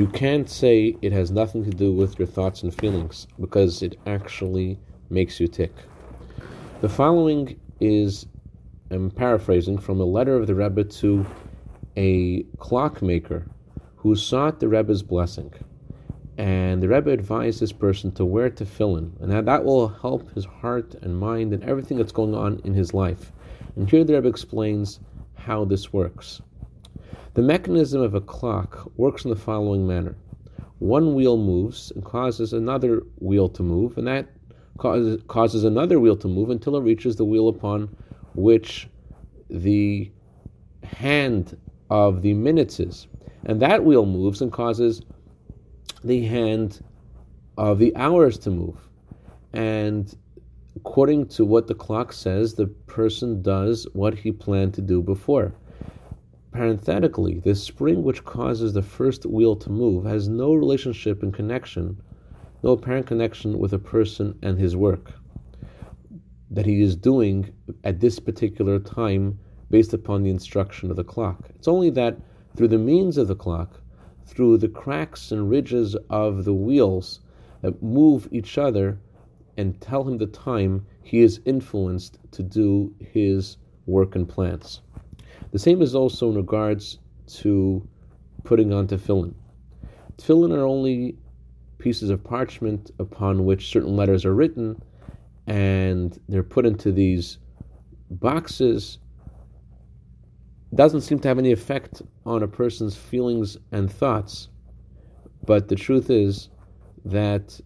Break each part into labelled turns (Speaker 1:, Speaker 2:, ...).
Speaker 1: You can't say it has nothing to do with your thoughts and feelings because it actually makes you tick. The following is, I'm paraphrasing, from a letter of the Rebbe to a clockmaker who sought the Rebbe's blessing. And the Rebbe advised this person to wear tefillin, and that, that will help his heart and mind and everything that's going on in his life. And here the Rebbe explains how this works. The mechanism of a clock works in the following manner. One wheel moves and causes another wheel to move, and that causes, causes another wheel to move until it reaches the wheel upon which the hand of the minutes is. And that wheel moves and causes the hand of the hours to move. And according to what the clock says, the person does what he planned to do before. Parenthetically, the spring which causes the first wheel to move has no relationship and connection, no apparent connection with a person and his work that he is doing at this particular time based upon the instruction of the clock. It's only that through the means of the clock, through the cracks and ridges of the wheels that move each other and tell him the time, he is influenced to do his work and plans. The same is also in regards to putting on tefillin. Tefillin are only pieces of parchment upon which certain letters are written, and they're put into these boxes. Doesn't seem to have any effect on a person's feelings and thoughts, but the truth is that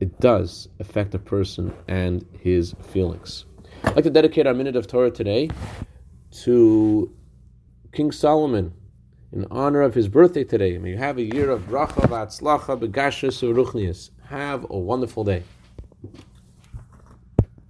Speaker 1: it does affect a person and his feelings. I'd like to dedicate our minute of Torah today to King Solomon in honor of his birthday today. May you have a year of bracha, v'atzlacha, begashas, uruchnias. Have a wonderful day.